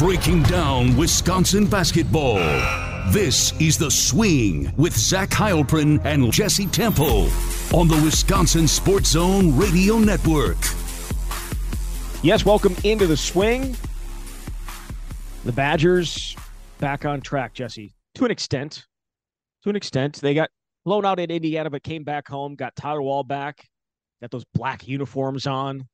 breaking down Wisconsin basketball. This is The Swing with Zach Heilprin and Jesse Temple on the Wisconsin Sports Zone Radio Network. Yes, welcome into The Swing. The Badgers back on track, Jesse, to an extent. To an extent. They got blown out in Indiana, but came back home, got Tyler Wahl back, got those black uniforms on,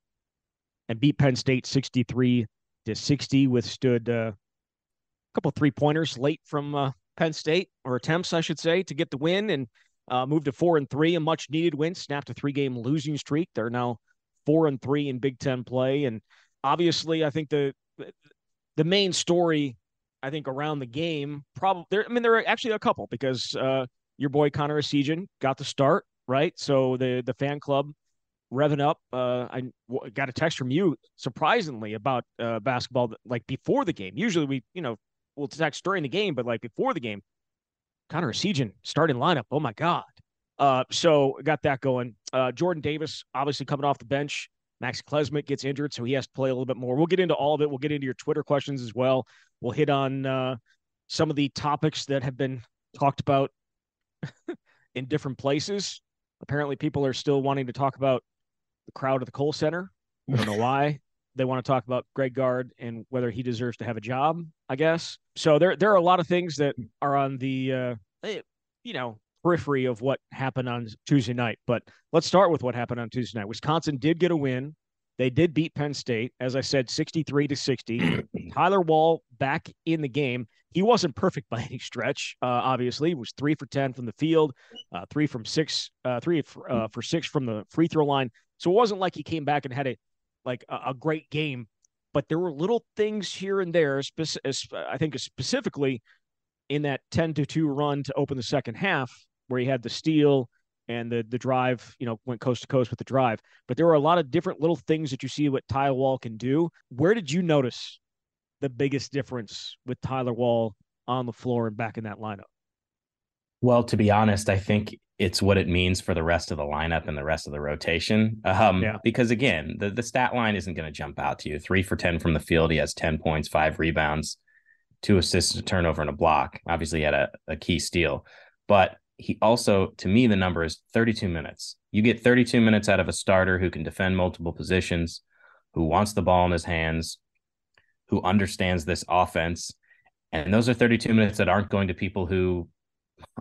and beat Penn State 63 to 60, withstood uh, a couple three pointers late from uh, Penn State, or attempts, I should say, to get the win and uh, moved to four and three, a much needed win, snapped a three game losing streak. They're now four and three in Big Ten play. And obviously, I think the the main story, I think, around the game, probably there. I mean, there are actually a couple because uh, your boy Connor Essegian got the start, right? So the the fan club revving up. Uh, I w- got a text from you, surprisingly, about uh, basketball, like before the game. Usually we, you know, we'll text during the game, but like before the game, Connor Essegian starting lineup. Oh my God. Uh, so got that going. Uh, Jordan Davis, obviously coming off the bench. Max Klesmit gets injured, so he has to play a little bit more. We'll get into all of it. We'll get into your Twitter questions as well. We'll hit on uh, some of the topics that have been talked about in different places. Apparently, people are still wanting to talk about the crowd at the Kohl Center. I don't know why. They want to talk about Greg Gard and whether he deserves to have a job, I guess. So there there are a lot of things that are on the uh, eh, you know, periphery of what happened on Tuesday night. But let's start with what happened on Tuesday night. Wisconsin did get a win. They did beat Penn State, as I said, 63 to 60. Tyler Wahl back in the game. He wasn't perfect by any stretch. Uh, obviously, he was three for 10 from the field, uh, three from six, uh, three for, uh, for six from the free throw line. So it wasn't like he came back and had a like a, a great game, but there were little things here and there. I think specifically in that 10 to 2 run to open the second half where he had the steal and the the drive, you know, went coast to coast with the drive. But there were a lot of different little things that you see what Tyler Wahl can do. Where did you notice the biggest difference with Tyler Wahl on the floor and back in that lineup? Well, to be honest, I think it's what it means for the rest of the lineup and the rest of the rotation. Um, yeah. Because again, the, the stat line isn't going to jump out to you. Three for 10 from the field. He has 10 points, five rebounds, two assists, a turnover, and a block. Obviously, he had a, a key steal. But he also, to me, the number is 32 minutes. You get 32 minutes out of a starter who can defend multiple positions, who wants the ball in his hands, who understands this offense. And those are 32 minutes that aren't going to people who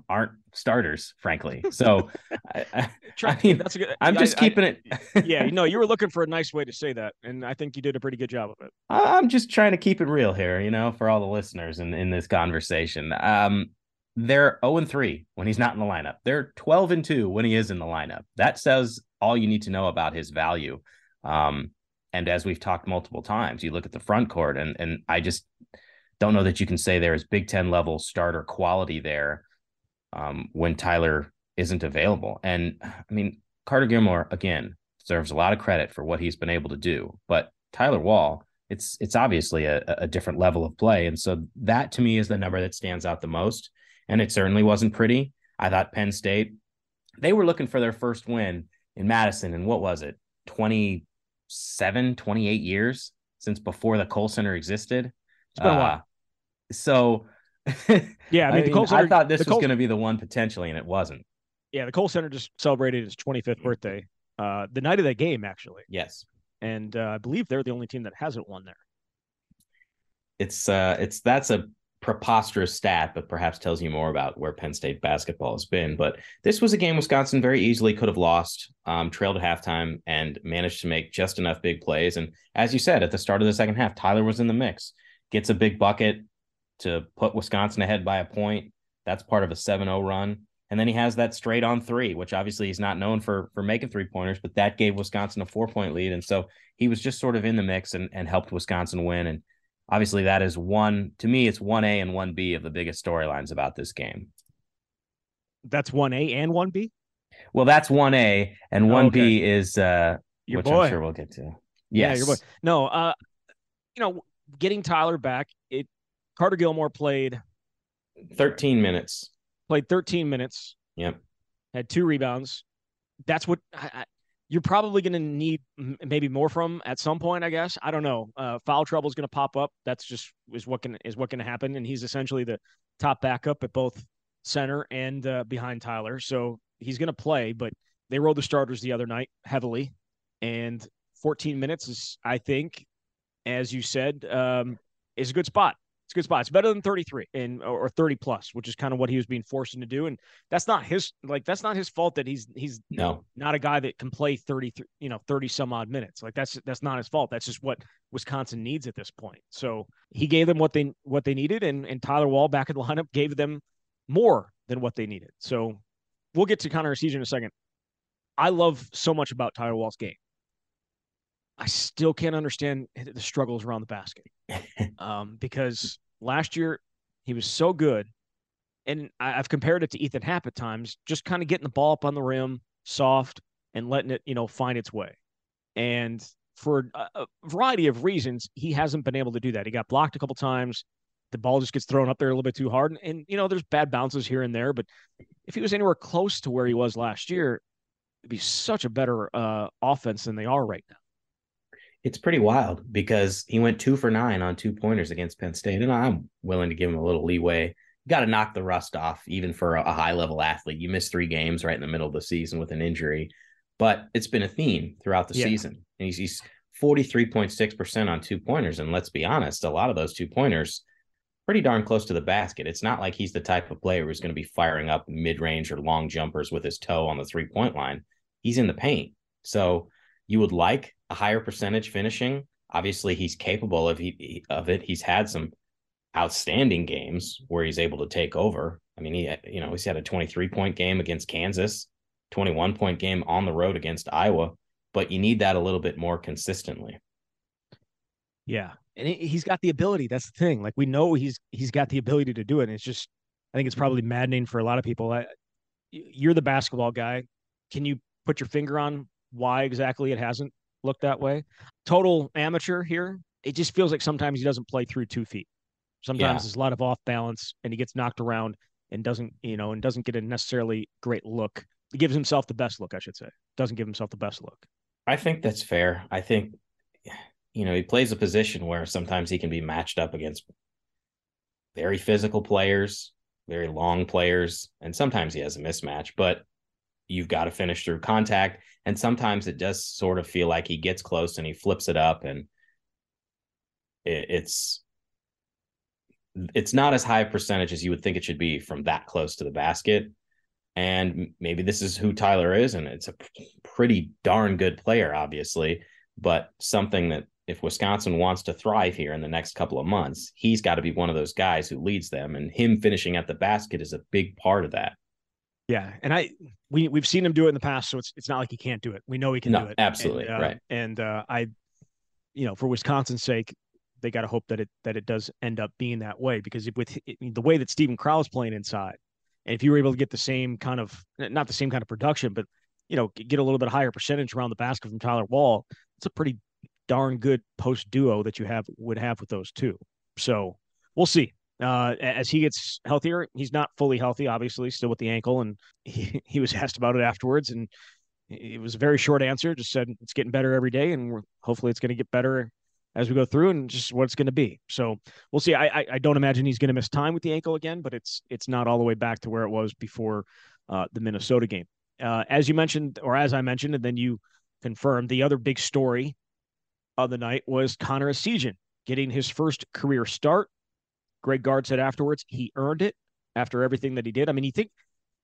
aren't starters, frankly. So, I, I, I, mean, that's a good. I'm just keeping it. yeah, you know, you were looking for a nice way to say that, and I think you did a pretty good job of it. I'm just trying to keep it real here, you know, for all the listeners in in this conversation. Um, they're 0 and 3 when he's not in the lineup. They're 12 and 2 when he is in the lineup. That says all you need to know about his value. Um, and as we've talked multiple times, you look at the front court, and and I just don't know that you can say there's Big Ten level starter quality there um, when Tyler isn't available. And I mean, Carter Gilmore again deserves a lot of credit for what he's been able to do, but Tyler Wahl, it's it's obviously a, a different level of play, and so that to me is the number that stands out the most and it certainly wasn't pretty. I thought Penn State, they were looking for their first win in Madison. And what was it, 27, 28 years since before the Kohl Center existed? It's been uh, a while. So, yeah, I mean, I, mean, Center, I thought this was Cole, going to be the one potentially, and it wasn't. Yeah, the Kohl Center just celebrated its 25th birthday uh, the night of that game, actually. Yes. And uh, I believe they're the only team that hasn't won there. It's uh, it's that's a preposterous stat, but perhaps tells you more about where Penn State basketball has been. But this was a game Wisconsin very easily could have lost, um, trailed at halftime, and managed to make just enough big plays. And as you said, at the start of the second half, Tyler was in the mix, gets a big bucket to put Wisconsin ahead by a point. That's part of a 7 0 run. And then he has that straight on three, which obviously he's not known for for making three pointers, but that gave Wisconsin a four point lead. And so he was just sort of in the mix and, and helped Wisconsin win. And obviously that is one to me it's 1a and 1b of the biggest storylines about this game that's 1a and 1b well that's 1a and 1b okay. is uh your which boy. i'm sure we'll get to yes. yeah your boy no uh you know getting tyler back carter gilmore played 13 minutes played 13 minutes yep had two rebounds that's what I, you're probably going to need maybe more from at some point. I guess I don't know. Uh, foul trouble is going to pop up. That's just is what can is what can happen. And he's essentially the top backup at both center and uh, behind Tyler, so he's going to play. But they rode the starters the other night heavily, and 14 minutes is, I think, as you said, um, is a good spot. A good spot. It's better than 33 and or 30 plus, which is kind of what he was being forced into do. And that's not his like that's not his fault that he's he's no not a guy that can play 30 you know 30 some odd minutes. Like that's that's not his fault. That's just what Wisconsin needs at this point. So he gave them what they what they needed, and and Tyler Wahl back in the lineup gave them more than what they needed. So we'll get to Connor Essegian in a second. I love so much about Tyler Wahl's game. I still can't understand the struggles around the basket um, because last year he was so good, and I, have compared it to Ethan Happ at times, just kind of getting the ball up on the rim, soft, and letting it you know find its way. And for a, a variety of reasons, he hasn't been able to do that. He got blocked a couple times. The ball just gets thrown up there a little bit too hard, and, and you know there's bad bounces here and there. But if he was anywhere close to where he was last year, it'd be such a better uh, offense than they are right now it's pretty wild because he went two for nine on two pointers against Penn State, and I'm willing to give him a little leeway. You got to knock the rust off, even for a, high level athlete. You miss three games right in the middle of the season with an injury, but it's been a theme throughout the yeah. season. And he's, he's 43.6% on two pointers. And let's be honest, a lot of those two pointers pretty darn close to the basket. It's not like he's the type of player who's going to be firing up mid range or long jumpers with his toe on the three point line. He's in the paint. So you would like a higher percentage finishing. Obviously, he's capable of he, of it. He's had some outstanding games where he's able to take over. I mean, he you know he's had a 23 point game against Kansas, 21 point game on the road against Iowa, but you need that a little bit more consistently. Yeah, and he's got the ability. That's the thing. Like we know he's he's got the ability to do it. And it's just I think it's probably maddening for a lot of people. I, you're the basketball guy. Can you put your finger on why exactly it hasn't looked that way. Total amateur here. It just feels like sometimes he doesn't play through two feet. Sometimes yeah. there's a lot of off balance and he gets knocked around and doesn't, you know, and doesn't get a necessarily great look. He gives himself the best look, I should say. Doesn't give himself the best look. I think that's fair. I think, you know, he plays a position where sometimes he can be matched up against very physical players, very long players, and sometimes he has a mismatch, but you've got to finish through contact. And sometimes it does sort of feel like he gets close and he flips it up and it, it's it's not as high a percentage as you would think it should be from that close to the basket. And maybe this is who Tyler is, and it's a pretty darn good player, obviously, but something that if Wisconsin wants to thrive here in the next couple of months, he's got to be one of those guys who leads them, and him finishing at the basket is a big part of that. Yeah, and I we we've seen him do it in the past, so it's it's not like he can't do it. We know he can no, do it. Absolutely, and, uh, right. And uh, I, you know, for Wisconsin's sake, they got to hope that it that it does end up being that way because with the way that Steven Crowl is playing inside, and if you were able to get the same kind of not the same kind of production, but you know, get a little bit higher percentage around the basket from Tyler Wahl, it's a pretty darn good post duo that you have would have with those two. So we'll see uh, as he gets healthier, he's not fully healthy, obviously, still with the ankle. And he, he was asked about it afterwards, and it was a very short answer. Just said it's getting better every day, and hopefully it's going to get better as we go through, and just what it's going to be. So we'll see. I, I, I don't imagine he's going to miss time with the ankle again, but it's it's not all the way back to where it was before uh, the Minnesota game. Uh, as you mentioned, or as I mentioned, and then you confirmed, the other big story of the night was Connor Essegian getting his first career start Greg Gard said afterwards he earned it after everything that he did. I mean, you think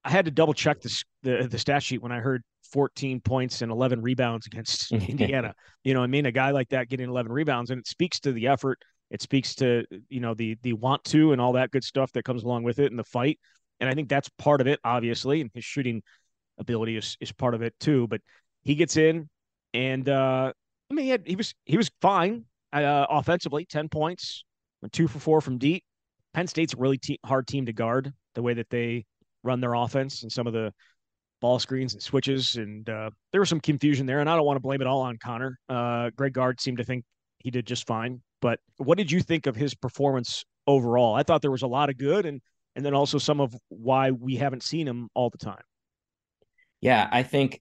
I had to double check the, the, the stat sheet when I heard 14 points and 11 rebounds against Indiana. You know, I mean, a guy like that getting 11 rebounds, and it speaks to the effort. It speaks to you know the the want to and all that good stuff that comes along with it and the fight. And I think that's part of it, obviously, and his shooting ability is is part of it too. But he gets in, and uh, I mean, he, had, he was he was fine uh, offensively, 10 points, two for four from deep. Penn State's a really te- hard team to guard the way that they run their offense and some of the ball screens and switches. And uh, there was some confusion there. And I don't want to blame it all on Connor. Uh, Greg Gard seemed to think he did just fine. But what did you think of his performance overall? I thought there was a lot of good and and then also some of why we haven't seen him all the time. Yeah, I think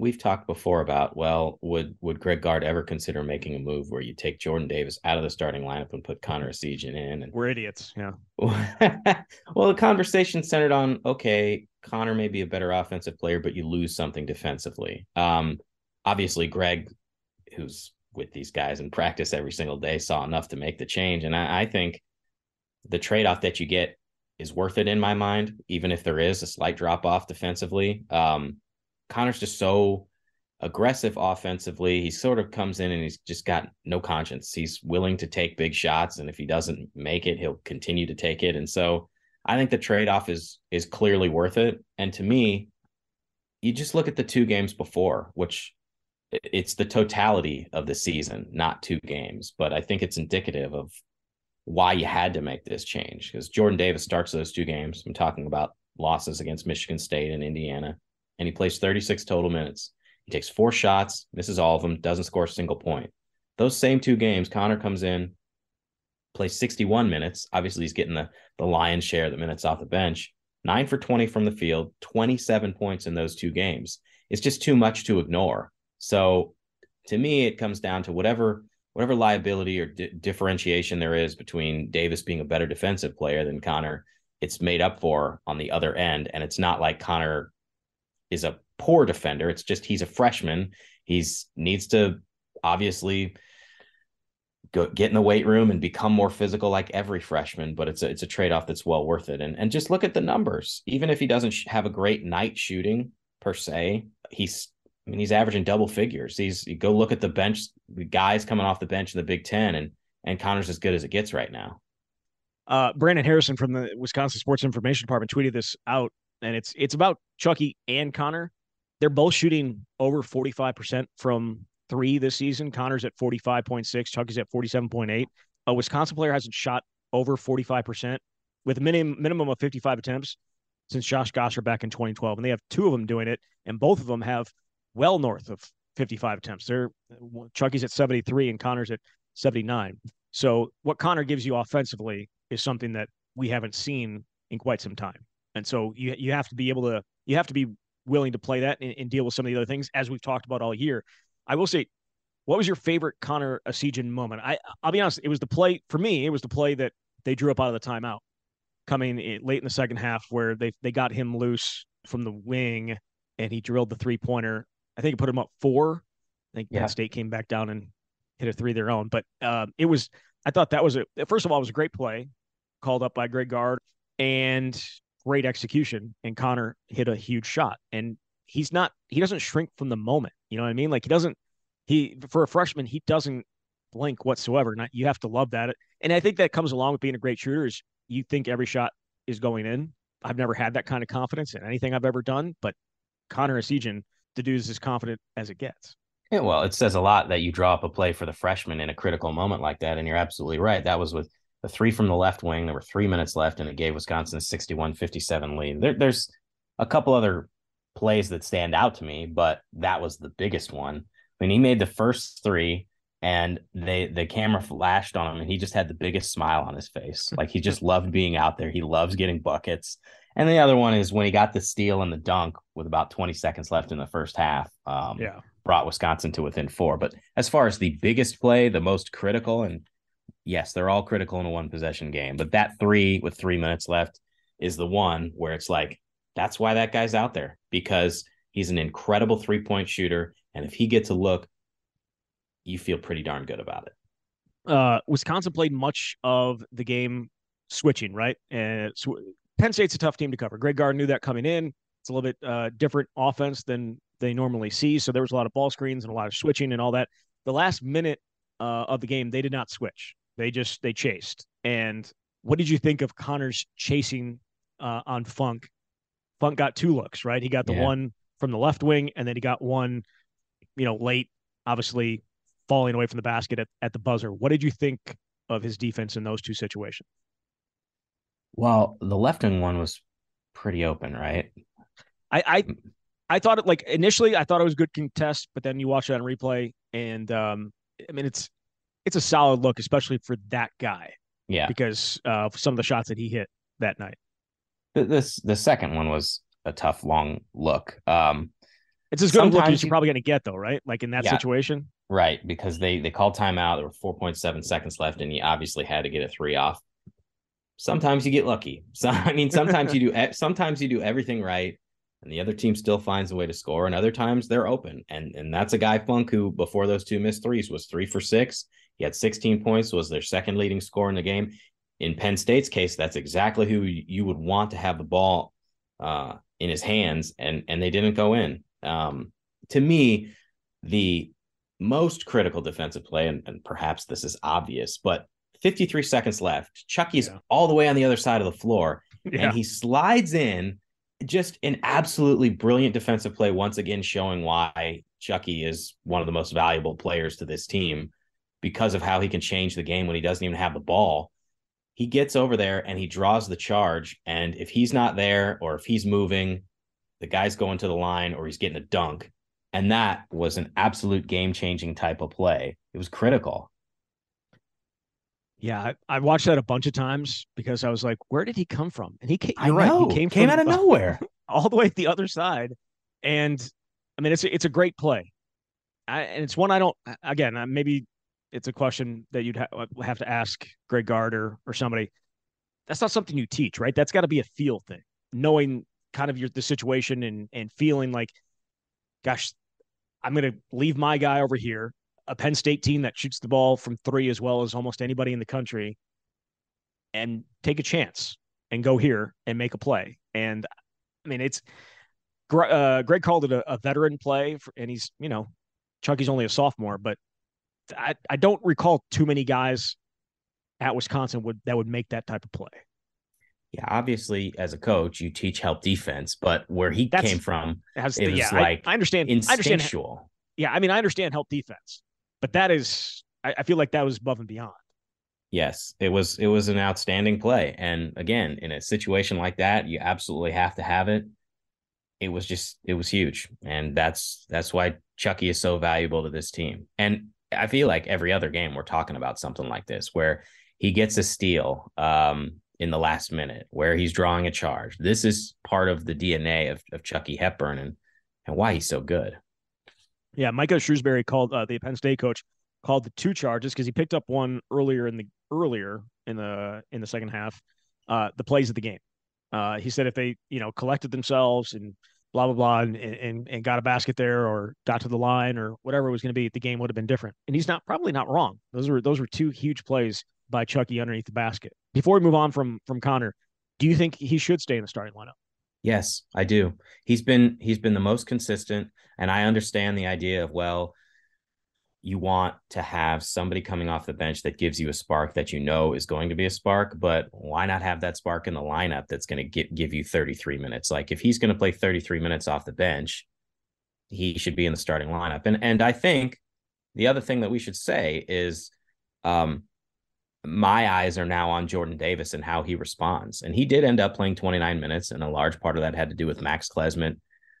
we've talked before about well, would would Greg Gard ever consider making a move where you take Jordan Davis out of the starting lineup and put Connor Essegian in? And we're idiots. Yeah. well, the conversation centered on okay, Connor may be a better offensive player, but you lose something defensively. Um, obviously, Greg, who's with these guys in practice every single day, saw enough to make the change, and I, I think the trade off that you get is worth it in my mind, even if there is a slight drop off defensively. Um, Connor's just so aggressive offensively. He sort of comes in and he's just got no conscience. He's willing to take big shots, and if he doesn't make it, he'll continue to take it. And so I think the trade off is is clearly worth it. And to me, you just look at the two games before, which it's the totality of the season, not two games. But I think it's indicative of why you had to make this change because Jordan Davis starts those two games. I'm talking about losses against Michigan State and Indiana, and he plays 36 total minutes. He takes four shots, misses all of them, doesn't score a single point. Those same two games, Connor comes in, plays 61 minutes. Obviously, he's getting the, the lion's share of the minutes off the bench. Nine for 20 from the field, 27 points in those two games. It's just too much to ignore. So to me, it comes down to whatever whatever liability or di- differentiation there is between Davis being a better defensive player than Connor, it's made up for on the other end. And it's not like Connor is a poor defender. It's just he's a freshman. He's needs to obviously go get in the weight room and become more physical like every freshman. But it's a it's a trade off that's well worth it. And and just look at the numbers. Even if he doesn't have a great night shooting per se, he's I mean, he's averaging double figures. He's go look at the bench, the guys coming off the bench in the Big Ten, and and Connor's as good as it gets right now. Uh, Brandon Harrison from the Wisconsin Sports Information Department tweeted this out, and it's it's about Chucky and Connor. They're both shooting over forty five percent from three this season. Connor's at forty five point six. Chucky's at forty seven point eight. A Wisconsin player hasn't shot over forty five percent with a minimum minimum of fifty five attempts since Josh Gasser back in 2012, and they have two of them doing it, and both of them have well north of 55 attempts. They're Chucky's at 73 and Connor's at 79. So what Connor gives you offensively is something that we haven't seen in quite some time. And so you you have to be able to you have to be willing to play that and, and deal with some of the other things as we've talked about all year. I will say, what was your favorite Connor Essegian moment? I I'll be honest, it was the play for me. It was the play that they drew up out of the timeout, coming late in the second half where they they got him loose from the wing and he drilled the three pointer I think it put him up four. I think yeah. Penn State came back down and hit a three of their own. But um, it was, I thought that was a, first of all, it was a great play called up by Greg Gard and great execution. And Connor hit a huge shot. And he's not, he doesn't shrink from the moment. You know what I mean? Like he doesn't, he, for a freshman, he doesn't blink whatsoever. Not, you have to love that. And I think that comes along with being a great shooter is you think every shot is going in. I've never had that kind of confidence in anything I've ever done, but Connor Essegian the dude's as confident as it gets. Yeah, well, it says a lot that you draw up a play for the freshman in a critical moment like that. And you're absolutely right. That was with the three from the left wing. There were three minutes left, and it gave Wisconsin a 61 57 lead. There, there's a couple other plays that stand out to me, but that was the biggest one. I mean, he made the first three, and they the camera flashed on him, and he just had the biggest smile on his face. Like he just loved being out there. He loves getting buckets. And the other one is when he got the steal and the dunk with about 20 seconds left in the first half. Um, yeah. Brought Wisconsin to within four. But as far as the biggest play, the most critical, and yes, they're all critical in a one possession game, but that three with three minutes left is the one where it's like, that's why that guy's out there because he's an incredible three point shooter. And if he gets a look, you feel pretty darn good about it. Uh, Wisconsin played much of the game switching, right? And sw- Penn State's a tough team to cover. Greg Gard knew that coming in. It's a little bit uh, different offense than they normally see. So there was a lot of ball screens and a lot of switching and all that. The last minute uh, of the game, they did not switch. They just they chased. And what did you think of Connor's chasing uh, on Funk? Funk got two looks, right? He got the yeah. one from the left wing, and then he got one, you know, late, obviously falling away from the basket at, at the buzzer. What did you think of his defense in those two situations? Well, the left wing one was pretty open, right? I I, mm. I thought it like initially I thought it was good contest, but then you watch it on replay, and um, I mean it's it's a solid look, especially for that guy. Yeah, because uh, some of the shots that he hit that night. This the second one was a tough long look. Um, It's as good a look as you're probably going to get, though, right? Like in that yeah, situation, right? Because they they called timeout. There were 4.7 seconds left, and he obviously had to get a three off. Sometimes you get lucky. So I mean, sometimes you do. Sometimes you do everything right, and the other team still finds a way to score. And other times they're open. And and that's a guy Funk who before those two missed threes was three for six. He had 16 points, was their second leading scorer in the game. In Penn State's case, that's exactly who you would want to have the ball uh, in his hands, and and they didn't go in. Um, to me, the most critical defensive play, and, and, perhaps this is obvious, but 53 seconds left. Chucky's yeah. all the way on the other side of the floor, yeah. and he slides in. Just an absolutely brilliant defensive play, once again showing why Chucky is one of the most valuable players to this team because of how he can change the game when he doesn't even have the ball he gets over there and he draws the charge. And if he's not there or if he's moving, the guy's going to the line or he's getting a dunk. And that was an absolute game changing type of play. It was critical. Yeah, I, I, watched that a bunch of times because I was like, where did he come from? And he came, you're right, he came, came from, out of nowhere. all the way to the other side. And I mean, it's it's a great play. I, and it's one I don't, again, maybe it's a question that you'd ha- uh, have to ask Greg Gard or, or somebody. That's not something you teach, right? That's got to be a feel thing, knowing kind of your the situation and and feeling like, gosh, I'm going to leave my guy over here, a Penn State team that shoots the ball from three as well as almost anybody in the country, and take a chance and go here and make a play. And I mean, it's uh, Greg called it a, a veteran play, for, and he's you know Chucky's only a sophomore, but I, I don't recall too many guys at Wisconsin would that would make that type of play. Yeah, obviously, as a coach, you teach help defense, but where he That's, came from, has, it was yeah, like I, I understand. Instinctual. I understand. Yeah, I mean, I understand help defense, but that is, I, I feel like that was above and beyond. Yes, it was. It was an outstanding play, and again, in a situation like that, you absolutely have to have it. It was just, it was huge, and that's that's why Chucky is so valuable to this team. And I feel like every other game we're talking about something like this where he gets a steal um, in the last minute, where he's drawing a charge. This is part of the DNA of, of Chucky Hepburn and, and why he's so good. Yeah, Micah Shrewsberry called uh, the Penn State coach called the two charges because he picked up one earlier in the earlier in the in the second half. Uh, the plays of the game. Uh, he said if they you know collected themselves and blah blah blah and, and and got a basket there or got to the line or whatever it was going to be the game would have been different. And he's not probably not wrong. Those were those were two huge plays by chucky underneath the basket. Before we move on from from connor do you think he should stay in the starting lineup? Yes i do. He's been he's been the most consistent and i understand the idea of well you want to have somebody coming off the bench that gives you a spark that you know is going to be a spark, but why not have that spark in the lineup that's going to get, give you 33 minutes? Like if he's going to play 33 minutes off the bench, he should be in the starting lineup. And and I think the other thing that we should say is um my eyes are now on Jordan Davis and how he responds. And he did end up playing 29 minutes, and a large part of that had to do with Max Klesmit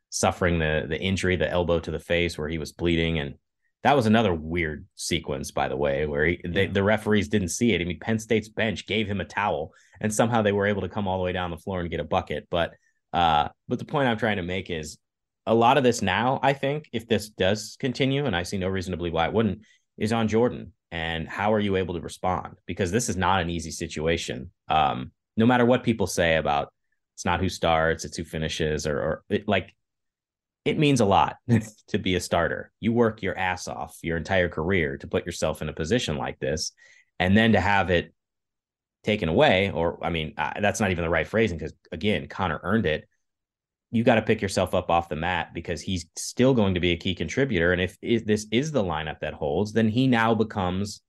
suffering the the injury, the elbow to the face where he was bleeding and that was another weird sequence, by the way, where he, they, the referees didn't see it. I mean, Penn State's bench gave him a towel, and somehow they were able to come all the way down the floor and get a bucket. But uh, but the point I'm trying to make is a lot of this now, I think, if this does continue, and I see no reason to believe why it wouldn't, is on Jordan. And how are you able to respond? Because this is not an easy situation. Um, no matter what people say about it's not who starts, it's who finishes, or, or it, like it means a lot to be a starter. You work your ass off your entire career to put yourself in a position like this. And then to have it taken away, or I mean, uh, that's not even the right phrasing because, again, Connor earned it. You got to pick yourself up off the mat because he's still going to be a key contributor. And if, if this is the lineup that holds, then he now becomes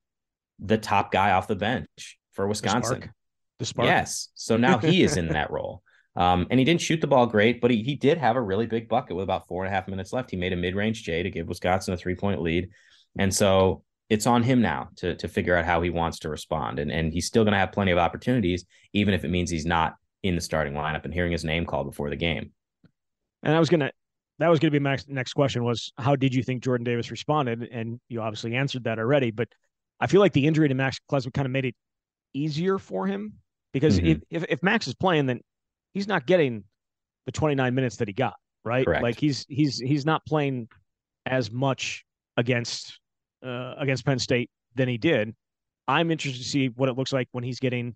the top guy off the bench for Wisconsin. The spark. The spark. Yes. So now he is in that role. Um, and he didn't shoot the ball great, but he, he did have a really big bucket with about four and a half minutes left. He made a mid range J to give Wisconsin a three point lead. And so it's on him now to, to figure out how he wants to respond. And, and he's still going to have plenty of opportunities, even if it means he's not in the starting lineup and hearing his name called before the game. And I was going to, that was going to be my next question was how did you think Jordan Davis responded? And you obviously answered that already, but I feel like the injury to Max Klesmit kind of made it easier for him because mm-hmm. if, if, if Max is playing, then he's not getting the 29 minutes that he got. right? Correct. Like he's he's he's not playing as much against uh, against Penn State than he did. I'm interested to see what it looks like when he's getting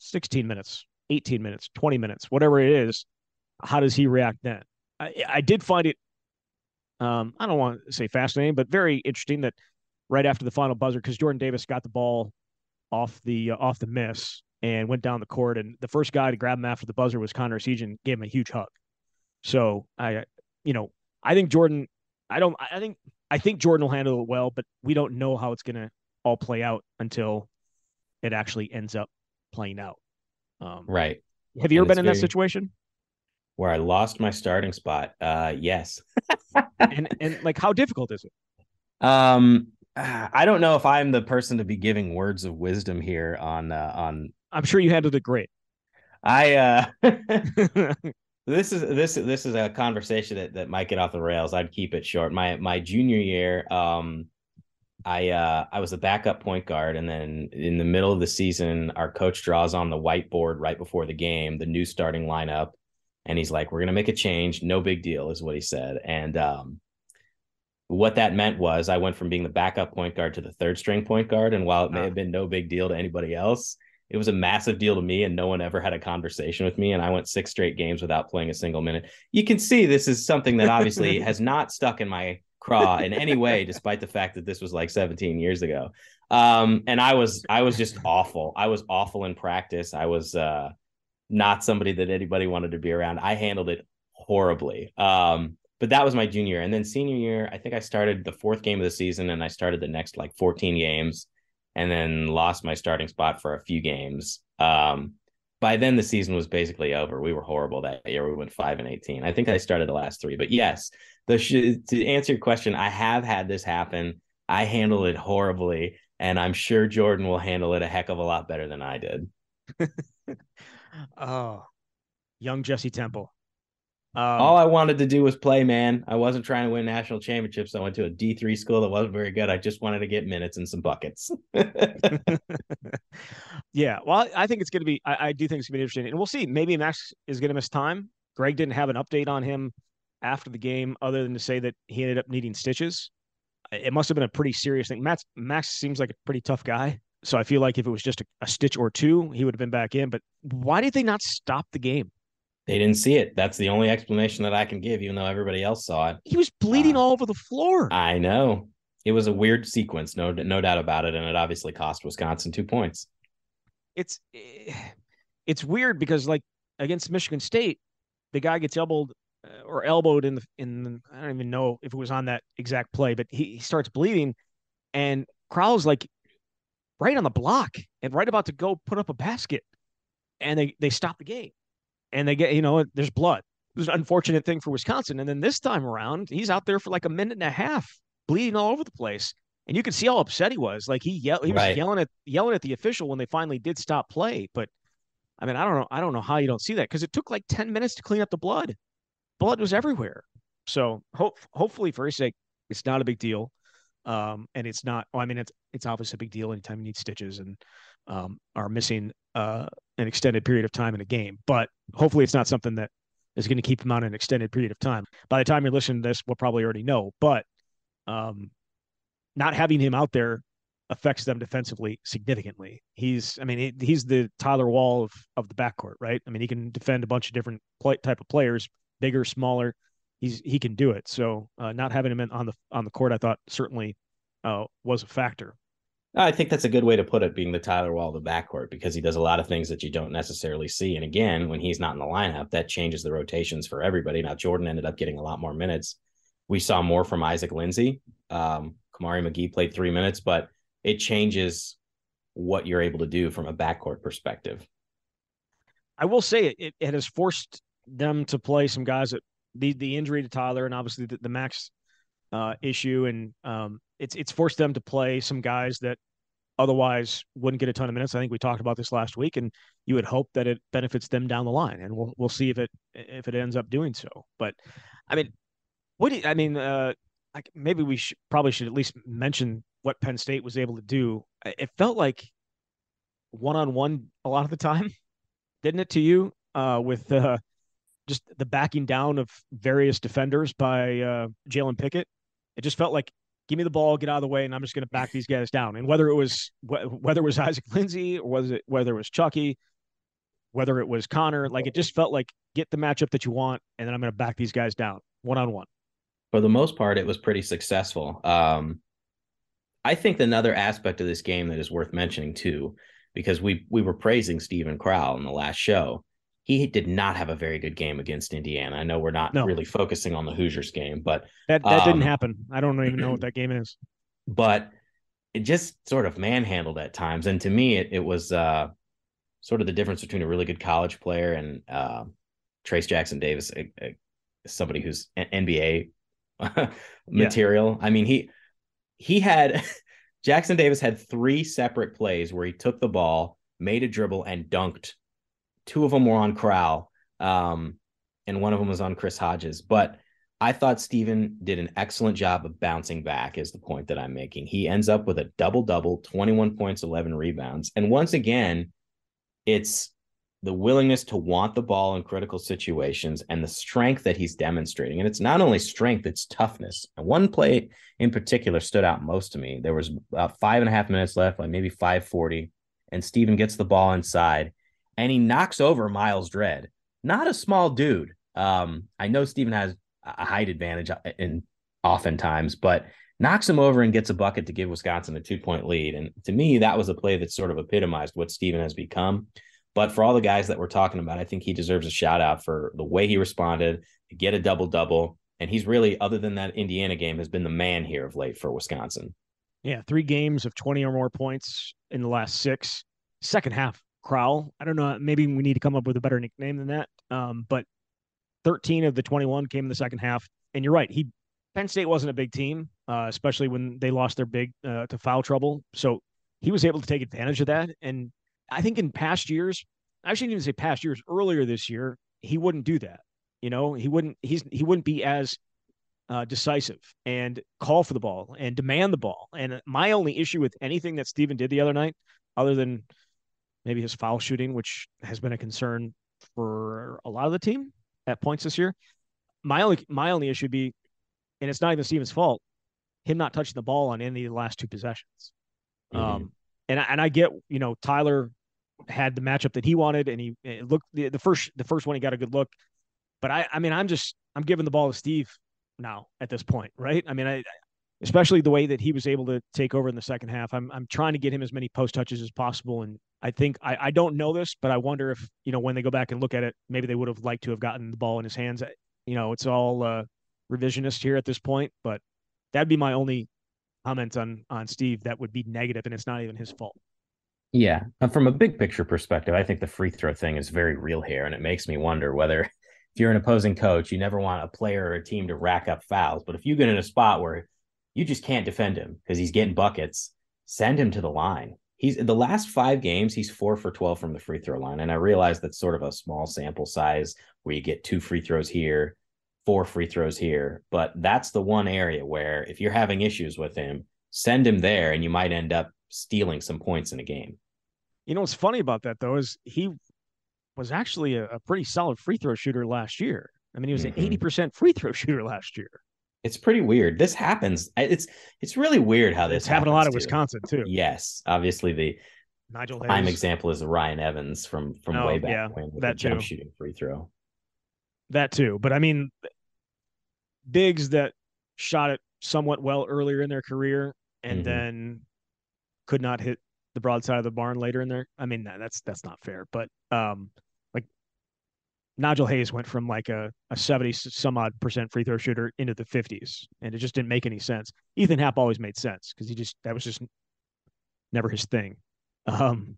16 minutes, 18 minutes, 20 minutes, whatever it is. How does he react then? I, I did find it, um, I don't want to say fascinating, but very interesting that right after the final buzzer, because Jordan Davis got the ball off the uh, off the miss and went down the court, and the first guy to grab him after the buzzer was Connor Essegian, gave him a huge hug. So I, you know, I think Jordan. I don't. I think. I think Jordan will handle it well, but we don't know how it's going to all play out until it actually ends up playing out. Um, Right. Have you ever been in that situation? Where I lost my starting spot. Uh yes. And and like, how difficult is it? Um I don't know if I'm the person to be giving words of wisdom here on uh, on I'm sure you handled it great. I uh this is this this is a conversation that, that might get off the rails. I'd keep it short. My my junior year, um, I uh I was a backup point guard, and then in the middle of the season, our coach draws on the whiteboard right before the game the new starting lineup, and he's like, "We're gonna make a change. No big deal," is what he said. And um, what that meant was I went from being the backup point guard to the third string point guard, and while it may have been no big deal to anybody else, it was a massive deal to me and no one ever had a conversation with me and i went six straight games without playing a single minute. You can see this is something that obviously has not stuck in my craw in any way despite the fact that this was like 17 years ago. Um and i was i was just awful. I was awful in practice. I was uh not somebody that anybody wanted to be around. I handled it horribly. Um but that was my junior year. and then senior year i think i started the fourth game of the season and i started the next like 14 games and then lost my starting spot for a few games. Um, by then the season was basically over. We were horrible that year. We went five and eighteen. I think I started the last three, but yes, the sh- to answer your question, I have had this happen. I handle it horribly, and I'm sure Jordan will handle it a heck of a lot better than I did. Oh, young Jesse Temple. Um, All I wanted to do was play, man. I wasn't trying to win national championships. I went to a D3 school that wasn't very good. I just wanted to get minutes and some buckets. yeah, well, I think it's going to be. I, I do think it's going to be interesting, and we'll see. Maybe Max is going to miss time. Greg didn't have an update on him after the game, other than to say that he ended up needing stitches. It must have been a pretty serious thing. Max Max seems like a pretty tough guy, so I feel like if it was just a, a stitch or two, he would have been back in. But why did they not stop the game? They didn't see it. That's the only explanation that I can give, even though everybody else saw it. He was bleeding Uh, all over the floor. I know. It was a weird sequence, no no doubt about it, and it obviously cost Wisconsin two points. it's eh, it's weird because like against Michigan State, the guy gets elbowed uh, or elbowed in the in the, I don't even know if it was on that exact play, but he, he starts bleeding, and Crowl's like right on the block and right about to go put up a basket, and they they stop the game, and they get you know there's blood. It was an unfortunate thing for Wisconsin, and then this time around he's out there for like a minute and a half, bleeding all over the place. And you could see how upset he was. Like he yelled, he was Right. yelling at yelling at the official when they finally did stop play. But I mean, I don't know. I don't know how you don't see that because it took like 10 minutes to clean up the blood. Blood was everywhere. So hope hopefully for his sake, it's not a big deal. Um, and it's not, well, I mean, it's, it's obviously a big deal anytime you need stitches and, um, are missing, uh, an extended period of time in a game, but hopefully it's not something that is going to keep him on an extended period of time. By the time you're listening to this, we'll probably already know, but, um, not having him out there affects them defensively significantly. He's, I mean, he's the Tyler Wahl of of the backcourt, right? I mean, he can defend a bunch of different play, type of players, bigger, smaller. He's he can do it. So uh, not having him in, on the on the court, I thought certainly uh, was a factor. I think that's a good way to put it, being the Tyler Wahl of the backcourt, because he does a lot of things that you don't necessarily see. And again, when he's not in the lineup, that changes the rotations for everybody. Now, Jordan ended up getting a lot more minutes. We saw more from Isaac Lindsay. Um, Kamari McGee played three minutes, but it changes what you're able to do from a backcourt perspective. I will say it, it, it has forced them to play some guys that the the injury to Tyler and obviously the, the Max uh, issue and um, it's it's forced them to play some guys that otherwise wouldn't get a ton of minutes. I think we talked about this last week, and you would hope that it benefits them down the line, and we'll we'll see if it if it ends up doing so. But I mean, what do you, I mean? Uh, like maybe we probably should at least mention what Penn State was able to do. It felt like one on one a lot of the time, didn't it to you? Uh, with uh, just the backing down of various defenders by uh, Jalen Pickett. It just felt like give me the ball, get out of the way, and I'm just going to back these guys down. And whether it was whether it was Isaac Lindsay or was it whether it was Chucky, whether it was Connor, like it just felt like get the matchup that you want, and then I'm going to back these guys down one on one. For the most part, it was pretty successful. Um, I think another aspect of this game that is worth mentioning too, because we we were praising Steven Crowl in the last show. He did not have a very good game against Indiana. I know we're not no. really focusing on the Hoosiers game, but that that um, didn't happen. I don't even know what that game is. But it just sort of manhandled at times, and to me, it, it was uh, sort of the difference between a really good college player and uh, Trayce Jackson Davis, a, a, somebody who's NBA material. Yeah. I mean, he he had Jackson Davis had three separate plays where he took the ball, made a dribble, and dunked. Two of them were on Crowl, um, and one of them was on Chris Hodges. But I thought Steven did an excellent job of bouncing back, is the point that I'm making. He ends up with a double double, 21 points, 11 rebounds. And once again, it's the willingness to want the ball in critical situations and the strength that he's demonstrating. And it's not only strength, it's toughness. And one play in particular stood out most to me. There was about five and a half minutes left, like maybe 540. And Steven gets the ball inside and he knocks over Myles Dread. Not a small dude. Um, I know Steven has a height advantage in oftentimes, but knocks him over and gets a bucket to give Wisconsin a two point lead. And to me, that was a play that sort of epitomized what Steven has become. But for all the guys that we're talking about, I think he deserves a shout out for the way he responded to get a double double. And he's really, other than that Indiana game, has been the man here of late for Wisconsin. Yeah, three games of 20 or more points in the last six. Second half, Crowl. I don't know. Maybe we need to come up with a better nickname than that. Um, but 13 of the 21 came in the second half. And you're right. He Penn State wasn't a big team, uh, especially when they lost their big uh, to foul trouble. So he was able to take advantage of that. And I think in past years, I shouldn't even say past years, earlier this year, he wouldn't do that. You know, he wouldn't. He's he wouldn't be as uh, decisive and call for the ball and demand the ball. And my only issue with anything that Steven did the other night, other than maybe his foul shooting, which has been a concern for a lot of the team at points this year, my only my only issue would be and it's not even Steven's fault, him not touching the ball on any of the last two possessions. Mm-hmm. Um, and and I get you know Tyler had the matchup that he wanted, and he looked the, the first the first one he got a good look, but I I mean I'm just I'm giving the ball to Steve now at this point, right? I mean I especially the way that he was able to take over in the second half. I'm I'm trying to get him as many post touches as possible, and I think I I don't know this, but I wonder if you know when they go back and look at it, maybe they would have liked to have gotten the ball in his hands. You know, it's all uh, revisionist here at this point, but that'd be my only comment on on Steve that would be negative, and it's not even his fault. Yeah, from a big picture perspective, I think the free throw thing is very real here, and it makes me wonder whether if you're an opposing coach, you never want a player or a team to rack up fouls, but if you get in a spot where you just can't defend him because he's getting buckets, send him to the line. He's the last five games, he's four for 12 from the free throw line. And I realize that's sort of a small sample size where you get two free throws here, four free throws here. But that's the one area where if you're having issues with him, send him there and you might end up stealing some points in a game. You know what's funny about that though is he was actually a, a pretty solid free throw shooter last year. I mean, he was mm-hmm. an 80% free throw shooter last year. It's pretty weird. This happens. It's it's really weird how this it's happened a lot of Wisconsin too. Yes, obviously the Nigel prime example is Ryan Evans from from oh, way back yeah, when with that jump shooting free throw. That too, but I mean, bigs that shot it somewhat well earlier in their career and mm-hmm. then could not hit the broadside of the barn later in there. I mean, that's that's not fair. But um, Nigel Hayes went from like a, a 70 some odd percent free throw shooter into the 50s, and it just didn't make any sense. Ethan Happ always made sense because he just that was just never his thing. Um,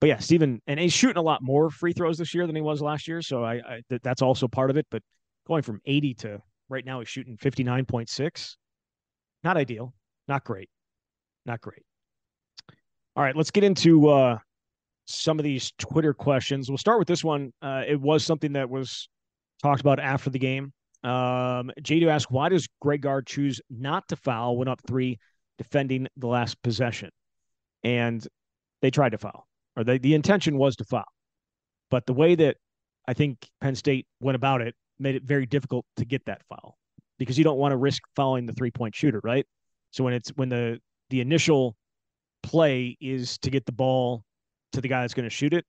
but yeah, Steven, and he's shooting a lot more free throws this year than he was last year, so I, I that's also part of it. But going from 80 to right now, he's shooting 59.6. Not ideal, not great, not great. All right, let's get into uh, some of these Twitter questions. We'll start with this one. Uh, it was something that was talked about after the game. Um, J2 asked, why does Greg Gard choose not to foul when up three defending the last possession? And they tried to foul, or they, the intention was to foul. But the way that I think Penn State went about it, made it very difficult to get that foul because you don't want to risk fouling the three point shooter, right? So when it's when the the initial play is to get the ball to the guy that's going to shoot it,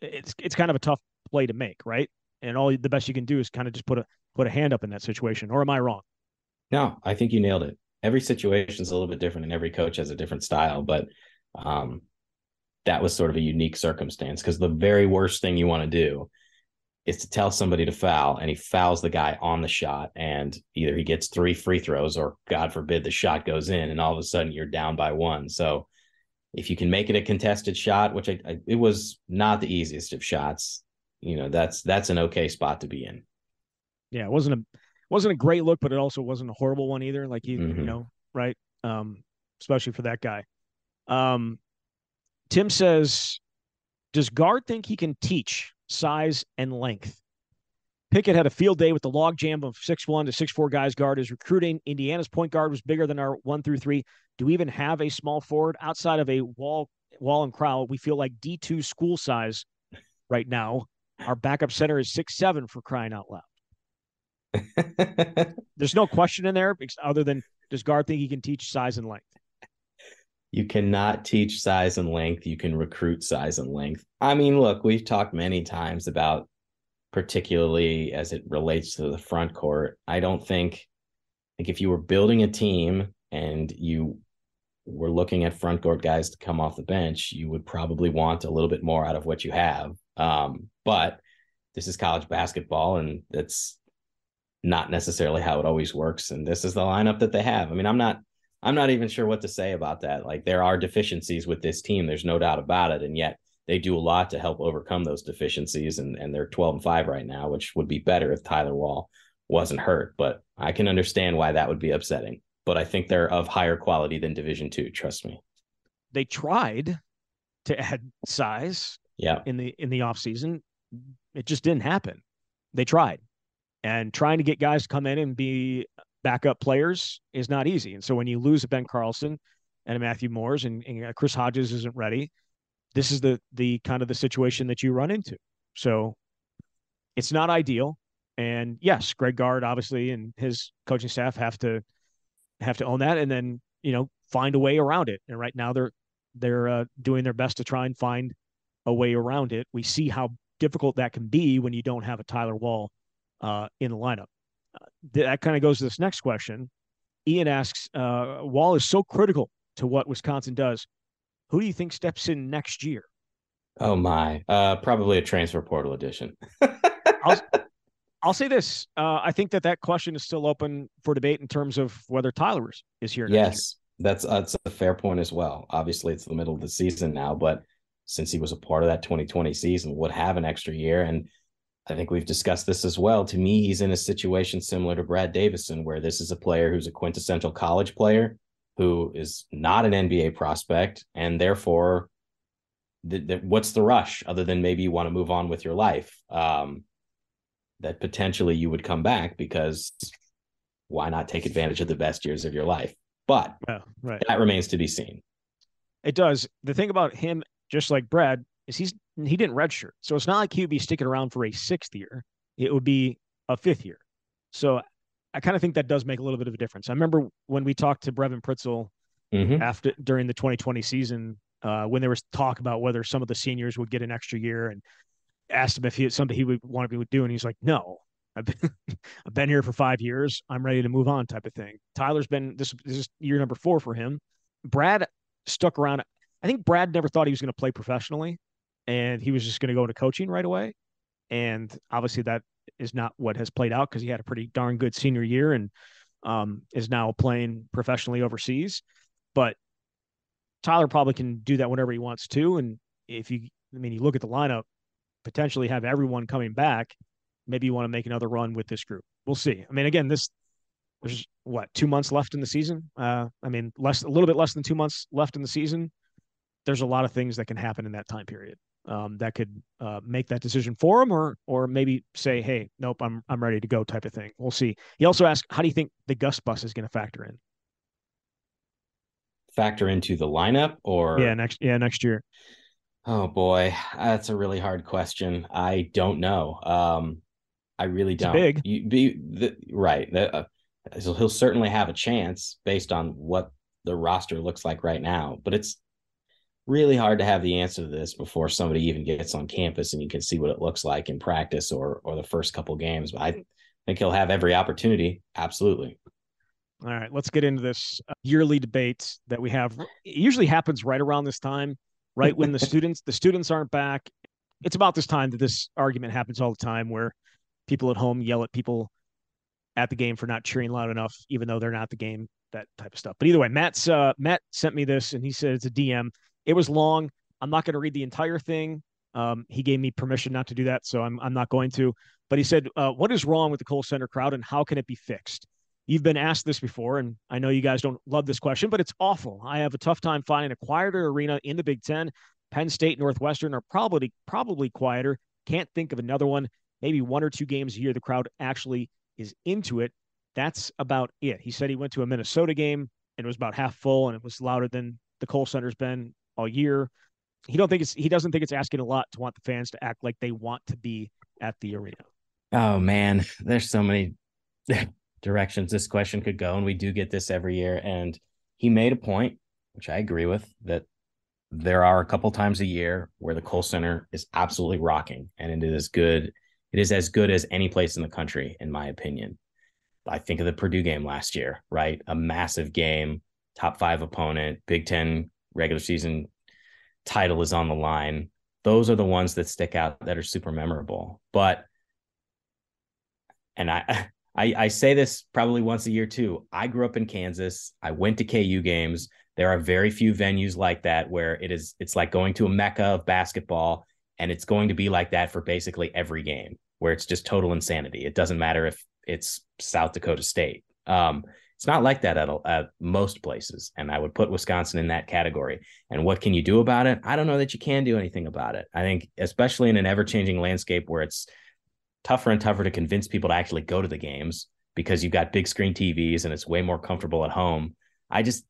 it's it's kind of a tough play to make, right? And all the best you can do is kind of just put a put a hand up in that situation. Or am I wrong? No, I think you nailed it. Every situation is a little bit different, and every coach has a different style. But um, that was sort of a unique circumstance because the very worst thing you want to do is to tell somebody to foul and he fouls the guy on the shot and either he gets three free throws or god forbid the shot goes in and all of a sudden you're down by one so if you can make it a contested shot which I, I, it was not the easiest of shots you know that's that's an okay spot to be in yeah it wasn't a wasn't a great look but it also wasn't a horrible one either like you mm-hmm. you know right um especially for that guy um tim says does Gard think he can teach size, and length. Pickett had a field day with the logjam of six one to six four guys Gard is recruiting. Indiana's point guard was bigger than our one through three. Do we even have a small forward outside of a Wahl Wahl and Crowl? We feel like D two school size right now. Our backup center is six seven for crying out loud. There's no question in there other than does Gard think he can teach size and length? You cannot teach size and length. You can recruit size and length. I mean, look, we've talked many times about, particularly as it relates to the front court. I don't think, like, if you were building a team and you were looking at front court guys to come off the bench, you would probably want a little bit more out of what you have. Um, but this is college basketball, and that's not necessarily how it always works. And this is the lineup that they have. I mean, I'm not I'm not even sure what to say about that. Like there are deficiencies with this team. There's no doubt about it. And yet they do a lot to help overcome those deficiencies. And, and they're 12 and 5 right now, which would be better if Tyler Wahl wasn't hurt. But I can understand why that would be upsetting. But I think they're of higher quality than Division two. Trust me. They tried to add size yeah. in the in the offseason. It just didn't happen. They tried. And trying to get guys to come in and be backup players is not easy. And so when you lose a Ben Carlson and a Matthew Mors and, and Chris Hodges isn't ready, this is the the kind of the situation that you run into. So it's not ideal. And yes, Greg Gard obviously and his coaching staff have to have to own that and then, you know, find a way around it. And right now they're they're uh, doing their best to try and find a way around it. We see how difficult that can be when you don't have a Tyler Wahl uh, in the lineup that kind of goes to this next question. Ian asks, uh, Wahl is so critical to what Wisconsin does. Who do you think steps in next year? Oh my, uh, probably a transfer portal edition. I'll, I'll say this: uh, I think that that question is still open for debate in terms of whether Tyler is, is here. yes, that's that's a fair point as well. Obviously, it's the middle of the season now, but since he was a part of that 2020 season, would have an extra year, and I think we've discussed this as well. To me, he's in a situation similar to Brad Davison, where this is a player who's a quintessential college player who is not an NBA prospect, and therefore, the, the, what's the rush other than maybe you want to move on with your life? Um, that potentially you would come back because why not take advantage of the best years of your life? But yeah, right. that remains to be seen. It does. The thing about him, just like Brad, is he's he didn't redshirt, so it's not like he would be sticking around for a sixth year. It would be a fifth year. So I kind of think that does make a little bit of a difference. I remember when we talked to Brevin Pritzl mm-hmm. after during the 2020 season, uh, when there was talk about whether some of the seniors would get an extra year, and asked him if he had something he would want to be doing. He's like, no. I've been, I've been here for five years. I'm ready to move on, type of thing. Tyler's been this, this is year number four for him. Brad stuck around. I think Brad never thought he was going to play professionally and he was just going to go into coaching right away. And obviously, that is not what has played out because he had a pretty darn good senior year and um, is now playing professionally overseas. But Tyler probably can do that whenever he wants to. And if you, I mean, you look at the lineup, potentially have everyone coming back. Maybe you want to make another run with this group. We'll see. I mean, again, this there's what two months left in the season. Uh, I mean, less a little bit less than two months left in the season. There's a lot of things that can happen in that time period um, that could uh, make that decision for him, or or maybe say, "Hey, nope, I'm I'm ready to go," type of thing. We'll see. He also asked, "How do you think the Gus bus is going to factor in?" Factor into the lineup, or yeah, next yeah next year. Oh boy, that's a really hard question. I don't know. Um, I really don't. big. You be the, right. The, uh, so he'll certainly have a chance based on what the roster looks like right now, but it's really hard to have the answer to this before somebody even gets on campus and you can see what it looks like in practice or or the first couple games. But I think he'll have every opportunity. Absolutely. All right, let's get into this uh, yearly debate that we have. It usually happens right around this time, right when the students the students aren't back. It's about this time that this argument happens all the time, where people at home yell at people at the game for not cheering loud enough, even though they're not the game. That type of stuff. But either way, Matt's uh, Matt sent me this, and he said it's a DM. It was long. I'm not going to read the entire thing. Um, he gave me permission not to do that, so I'm I'm not going to. But he said, uh, "What is wrong with the Kohl Center crowd, and how can it be fixed?" You've been asked this before, and I know you guys don't love this question, but it's awful. I have a tough time finding a quieter arena in the Big Ten. Penn State, Northwestern are probably probably quieter. Can't think of another one. Maybe one or two games a year the crowd actually is into it. That's about it. He said he went to a Minnesota game and it was about half full and it was louder than the Kohl Center's been all year. He don't think it's he doesn't think it's asking a lot to want the fans to act like they want to be at the arena. Oh man, there's so many directions this question could go, and we do get this every year. And he made a point, which I agree with, that there are a couple times a year where the Kohl Center is absolutely rocking, and it is good. It is as good as any place in the country, in my opinion. I think of the Purdue game last year, right? A massive game, top five opponent, Big Ten regular season title is on the line. Those are the ones that stick out that are super memorable. But, and I, I, I say this probably once a year too. I grew up in Kansas. I went to KU games. There are very few venues like that where it is. It's like going to a mecca of basketball, and it's going to be like that for basically every game, where it's just total insanity. It doesn't matter if it's South Dakota State. Um, it's not like that at, at most places, and I would put Wisconsin in that category. And what can you do about it? I don't know that you can do anything about it. I think, especially in an ever-changing landscape where it's tougher and tougher to convince people to actually go to the games because you've got big screen TVs and it's way more comfortable at home. I just,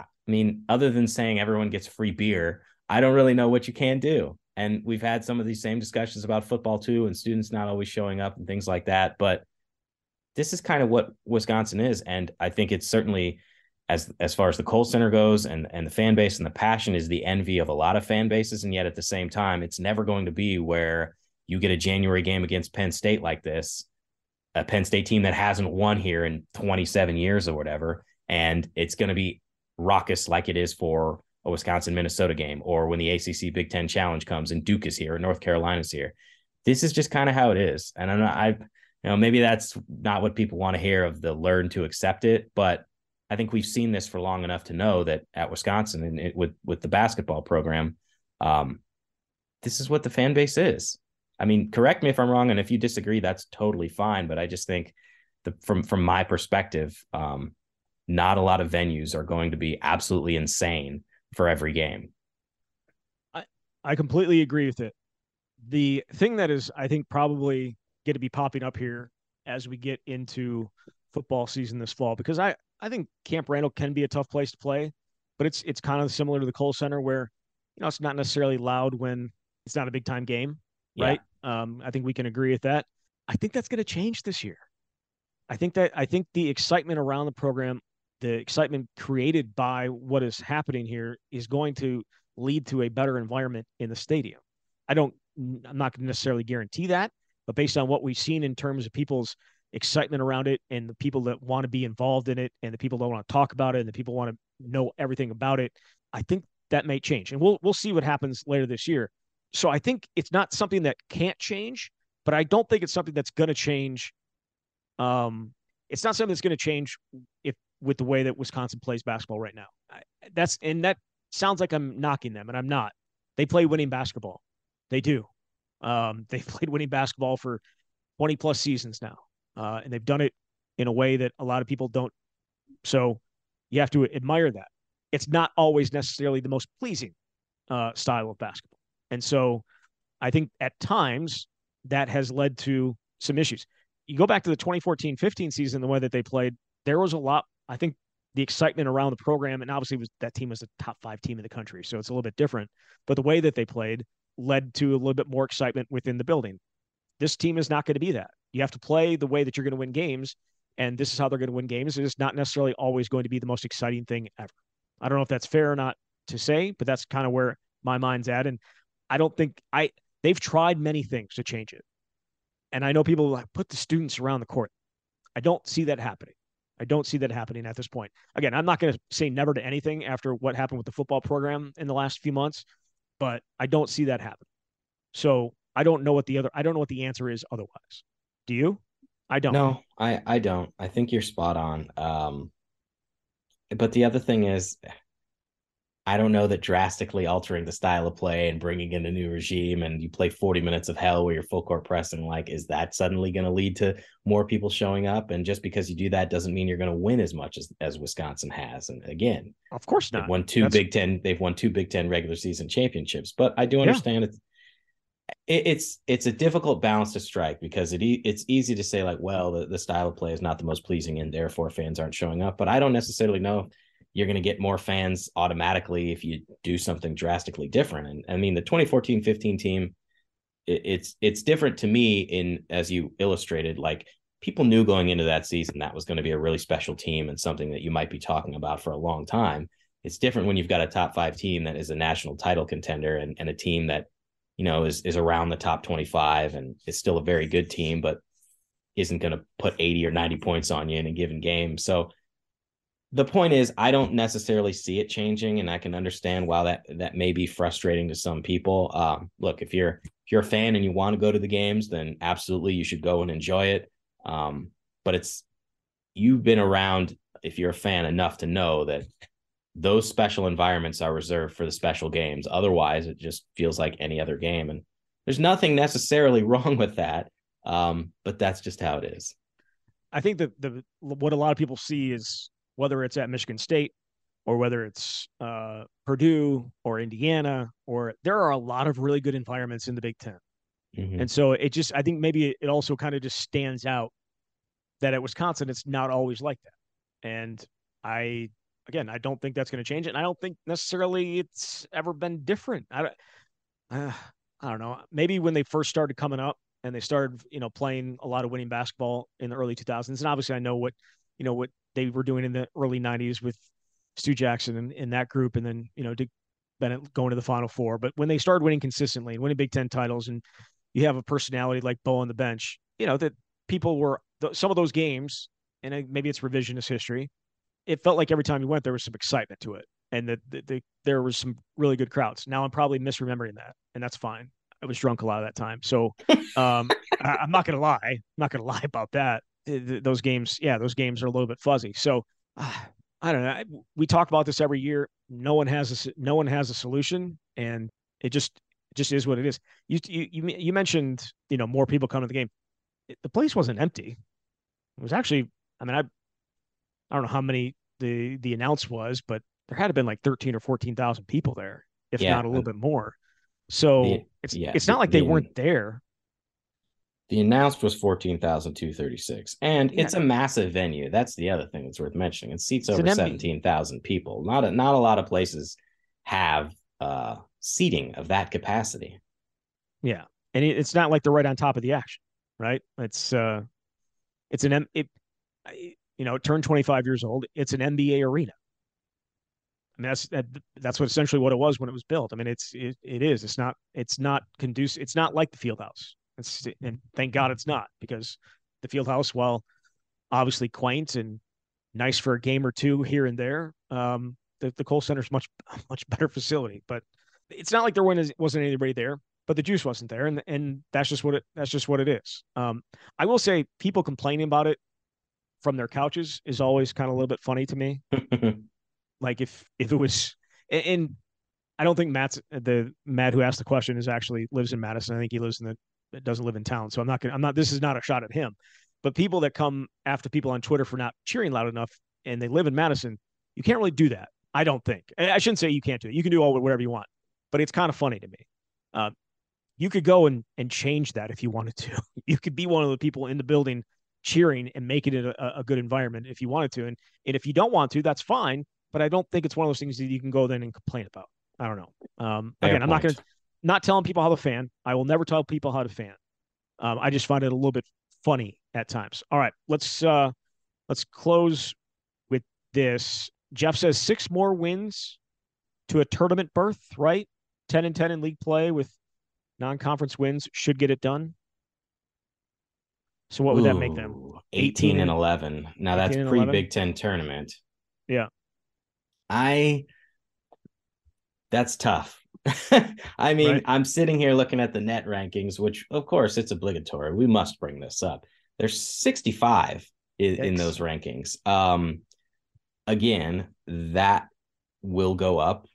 I mean, other than saying everyone gets free beer, I don't really know what you can do. And we've had some of these same discussions about football too, and students not always showing up and things like that. But this is kind of what Wisconsin is, and I think it's certainly as as far as the Kohl Center goes, and and the fan base and the passion is the envy of a lot of fan bases, and yet at the same time, it's never going to be where you get a January game against Penn State like this, a Penn State team that hasn't won here in 27 years or whatever, and it's going to be raucous like it is for a Wisconsin Minnesota game or when the ACC Big Ten Challenge comes and Duke is here, or North Carolina's here. This is just kind of how it is, and I'm not, I, you know, maybe that's not what people want to hear of the learn to accept it, but I think we've seen this for long enough to know that at Wisconsin and it, with with the basketball program, um, this is what the fan base is. I mean, correct me if I'm wrong, and if you disagree, that's totally fine. But I just think the from from my perspective, um, not a lot of venues are going to be absolutely insane for every game. I I completely agree with it. The thing that is, I think, probably going to be popping up here as we get into football season this fall, because I I think Camp Randall can be a tough place to play, but it's it's kind of similar to the Kohl Center where you know it's not necessarily loud when it's not a big time game, right? Um, I think we can agree with that. I think that's going to change this year. I think that I think the excitement around the program, the excitement created by what is happening here, is going to lead to a better environment in the stadium. I don't. I'm not going to necessarily guarantee that, but based on what we've seen in terms of people's excitement around it and the people that want to be involved in it and the people that want to talk about it and the people want to know everything about it, I think that may change. And we'll we'll see what happens later this year so I think it's not something that can't change, but I don't think it's something that's going to change. Um, it's not something that's going to change if with the way that Wisconsin plays basketball right now. I, that's and that sounds like I'm knocking them, and I'm not. They play winning basketball. They do. Um, they've played winning basketball for 20 plus seasons now, uh, and they've done it in a way that a lot of people don't. So you have to admire that. It's not always necessarily the most pleasing uh, style of basketball. And so I think at times that has led to some issues. You go back to the 2014 15 season, the way that they played, there was a lot, I think the excitement around the program, and obviously was that team was the top five team in the country, so it's a little bit different. But the way that they played led to a little bit more excitement within the building. This team is not going to be that. You have to play the way that you're going to win games, and this is how they're going to win games. It's not necessarily always going to be the most exciting thing ever. I don't know if that's fair or not to say, but that's kind of where my mind's at. And I don't think I they've tried many things to change it. And I know people like put the students around the court. I don't see that happening. I don't see that happening at this point. Again, I'm not going to say never to anything after what happened with the football program in the last few months, but I don't see that happen. So I don't know what the other I don't know what the answer is otherwise. Do you? I don't. No, I I don't. I think you're spot on. Um but the other thing is I don't know that drastically altering the style of play and bringing in a new regime and you play 40 minutes of hell where you're full court pressing, like, is that suddenly going to lead to more people showing up? And just because you do that doesn't mean you're going to win as much as, as Wisconsin has. And again, of course not. They've won two That's... Big Ten, they've won two Big Ten regular season championships. But I do understand yeah. it's it, it's it's a difficult balance to strike because it it's easy to say like, well, the, the style of play is not the most pleasing and therefore fans aren't showing up. But I don't necessarily know you're going to get more fans automatically if you do something drastically different. And I mean, the 2014-15 team, it, it's it's different to me in as you illustrated, like people knew going into that season that was going to be a really special team and something that you might be talking about for a long time. It's different when you've got a top five team that is a national title contender and, and a team that, you know, is is around the top 25 and is still a very good team, but isn't going to put 80 or 90 points on you in a given game. So the point is i don't necessarily see it changing and i can understand why that that may be frustrating to some people. Um, look if you're if you're a fan and you want to go to the games then absolutely you should go and enjoy it. Um, but it's you've been around if you're a fan enough to know that those special environments are reserved for the special games. Otherwise it just feels like any other game and there's nothing necessarily wrong with that. Um, but that's just how it is. I think that the what a lot of people see is whether it's at Michigan State or whether it's uh, Purdue or Indiana, or there are a lot of really good environments in the Big 10 mm-hmm. And so it just, I think maybe it also kind of just stands out that at Wisconsin, it's not always like that. And I, again, I don't think that's going to change it. And I don't think necessarily it's ever been different. I don't, uh, I don't know. Maybe when they first started coming up and they started, you know, playing a lot of winning basketball in the early 2000s. And obviously, I know what, you know, what they were doing in the early 90s with Stu Jackson and in that group, and then you know Dick Bennett going to the Final Four. But when they started winning consistently and winning Big Ten titles, and you have a personality like Bo on the bench, you know that people were some of those games, and maybe it's revisionist history. It felt like every time you went, there was some excitement to it, and that the, the, there was some really good crowds. Now I'm probably misremembering that, and that's fine. I was drunk a lot of that time, so um, I, I'm not gonna lie. I'm not gonna lie about that those games, yeah, those games are a little bit fuzzy. So uh, I don't know. We talk about this every year. No one has a no one has a solution, and it just it just is what it is. You you you mentioned you know more people come to the game. the place wasn't empty. It was actually. I mean, I I don't know how many the the announce was, but there had to been like thirteen or fourteen thousand people there, if yeah, not a little bit more. So the, it's yeah, it's not like they weren't there. The announced was 14,236. And yeah. it's a massive venue. That's the other thing that's worth mentioning. It seats it's over 17,000 people. Not a, not a lot of places have uh, seating of that capacity. Yeah. And it, it's not like they're right on top of the action, right? It's uh it's an M it you know, turned 25 years old. It's an NBA arena. I mean, that's that, that's what essentially what it was when it was built. I mean, it's it, it is. It's not it's not conducive. It's not like the field house. And thank God it's not because the field house, while obviously quaint and nice for a game or two here and there, um, the, the Kohl Center is much, much better facility. But it's not like there wasn't anybody there, but the juice wasn't there. And, and that's just what it, that's just what it is. Um, I will say people complaining about it from their couches is always kind of a little bit funny to me. like if, if it was, and I don't think Matt's the Matt who asked the question is actually lives in Madison. I think he lives in the doesn't live in town. So I'm not gonna I'm not this is not a shot at him. But people that come after people on Twitter for not cheering loud enough and they live in Madison, you can't really do that. I don't think. I shouldn't say you can't do it. You can do all whatever you want, but it's kind of funny to me. Uh, you could go and and change that if you wanted to. You could be one of the people in the building cheering and making it a, a, good environment if you wanted to. And, and if you don't want to, that's fine. But I don't think it's one of those things that you can go then and complain about. I don't know. Um, again, I'm not going to not telling people how to fan. I will never tell people how to fan. Um, I just find it a little bit funny at times. All right, let's uh, let's close with this. Jeff says six more wins to a tournament berth, right? Ten and ten in league play with non-conference wins should get it done. So what would Ooh, that make them? 18, 18 and 11. Now that's pre Big 10 tournament. Yeah. I that's tough. I mean, right. I'm sitting here looking at the net rankings, which of course it's obligatory. We must bring this up. There's 65 in, in those rankings. Um, again, that will go up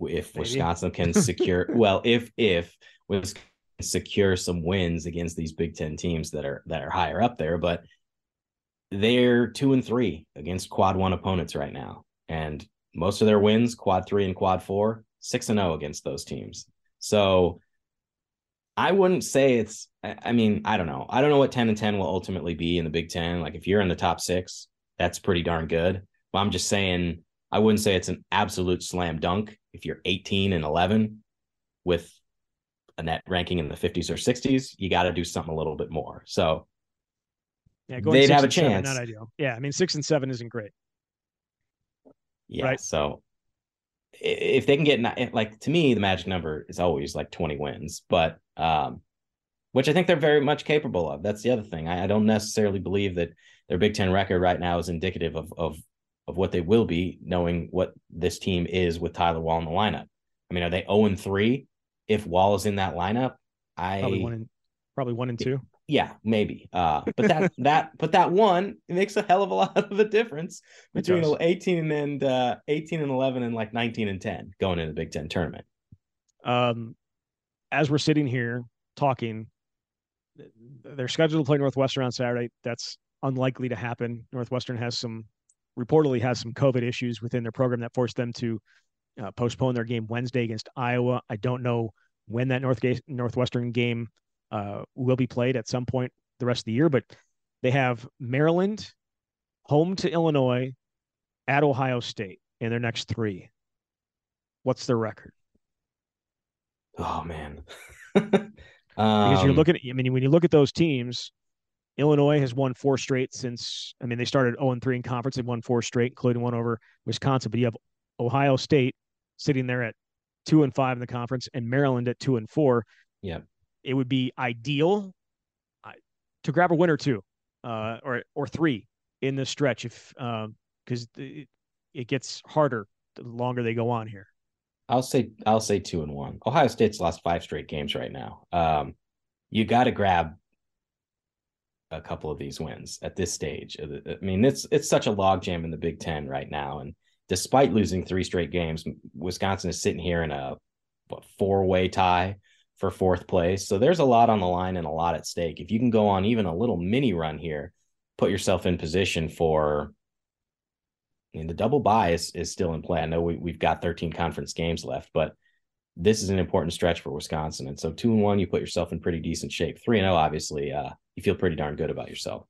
if Maybe. Wisconsin can secure. well, if if Wisconsin secure some wins against these Big Ten teams that are that are higher up there, but they're two and three against quad one opponents right now, and most of their wins, quad three and quad four, six and zero against those teams. So I wouldn't say it's. I mean, I don't know. I don't know what ten and ten will ultimately be in the Big Ten. Like if you're in the top six, that's pretty darn good. But I'm just saying, I wouldn't say it's an absolute slam dunk if you're 18 and 11 with a net ranking in the 50s or 60s. You got to do something a little bit more. So yeah, they'd have a chance. Seven, not ideal. Yeah, I mean, six and seven isn't great. Yeah. Right? So if they can get like to me, the magic number is always like 20 wins, but um, which I think they're very much capable of. That's the other thing. I, I, don't necessarily believe that their Big Ten record right now is indicative of of of what they will be, knowing what this team is with Tyler Wahl in the lineup. I mean, are they 0 and 3 if Wahl is in that lineup? I probably one and probably one and two yeah, maybe. Uh, but that that but that one makes a hell of a lot of a difference between 18 and uh, 18 and 11 and like 19 and 10 going into the Big Ten tournament. Um, as we're sitting here talking, they're scheduled to play Northwestern on Saturday. That's unlikely to happen. Northwestern has some reportedly has some COVID issues within their program that forced them to uh, postpone their game Wednesday against Iowa. I don't know when that North Northwestern game uh, will be played at some point the rest of the year. But they have Maryland, home to Illinois, at Ohio State in their next three. What's their record? Oh man. because you're um, looking at, I mean, when you look at those teams, Illinois has won four straight since, I mean, they started 0 3 in conference. They've won four straight, including one over Wisconsin. But you have Ohio State sitting there at two and five in the conference and Maryland at two and four. Yeah it would be ideal uh, to grab a win or two, uh, or or three in the stretch if because um, it, it gets harder the longer they go on here. I'll say I'll say two and one. Ohio State's lost five straight games right now. Um, you got to grab a couple of these wins at this stage. I mean, it's it's such a logjam in the Big Ten right now, and despite losing three straight games, Wisconsin is sitting here in a what four way tie for fourth place. So there's a lot on the line and a lot at stake. If you can go on even a little mini run here, put yourself in position for I mean, the double bye is, is still in play. I know we, we've got 13 conference games left, but this is an important stretch for Wisconsin. And so two and one, you put yourself in pretty decent shape. Three and oh, obviously, uh, you feel pretty darn good about yourself.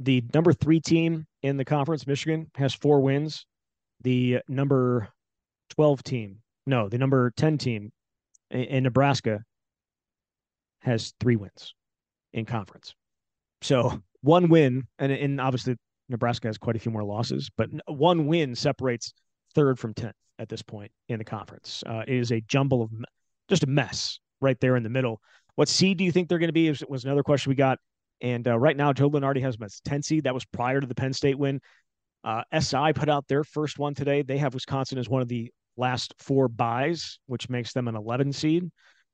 The number three team in the conference, Michigan, has four wins. The number 12 team, no, the number 10 team, in Nebraska has three wins in conference. So one win, and, and obviously Nebraska has quite a few more losses, but one win separates third from 10th at this point in the conference. Uh, it is a jumble of just a mess right there in the middle. What seed do you think they're going to be? Was, was another question we got. And uh, right now, Joe Lunardi has them as 10 seed. That was prior to the Penn State win. Uh, SI put out their first one today. They have Wisconsin as one of the last four byes, which makes them an 11 seed.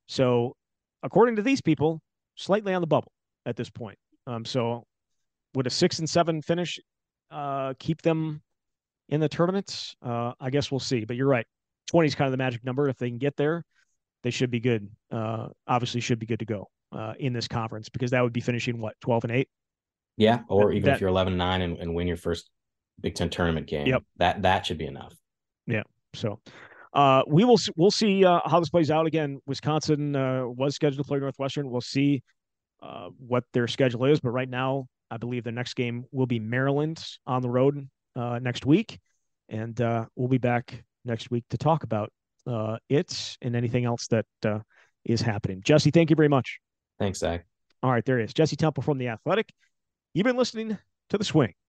So, according to these people, slightly on the bubble at this point. Um, so, would a six and seven finish uh, keep them in the tournament? Uh, I guess we'll see. But you're right. 20 is kind of the magic number. If they can get there, they should be good. Uh, obviously, should be good to go uh, in this conference because that would be finishing what 12 and eight. Yeah, or even that, if you're 11 and nine and, and win your first Big Ten tournament game, yep. that that should be enough. Yeah. So uh, we will we'll see uh, how this plays out. Again, Wisconsin uh, was scheduled to play Northwestern. We'll see uh, what their schedule is. But right now, I believe the next game will be Maryland on the road uh, next week, and uh, we'll be back next week to talk about uh, it and anything else that uh, is happening. Jesse, thank you very much. Thanks, Zach. All right, there is Jesse Temple from the Athletic. You've been listening to the Swing.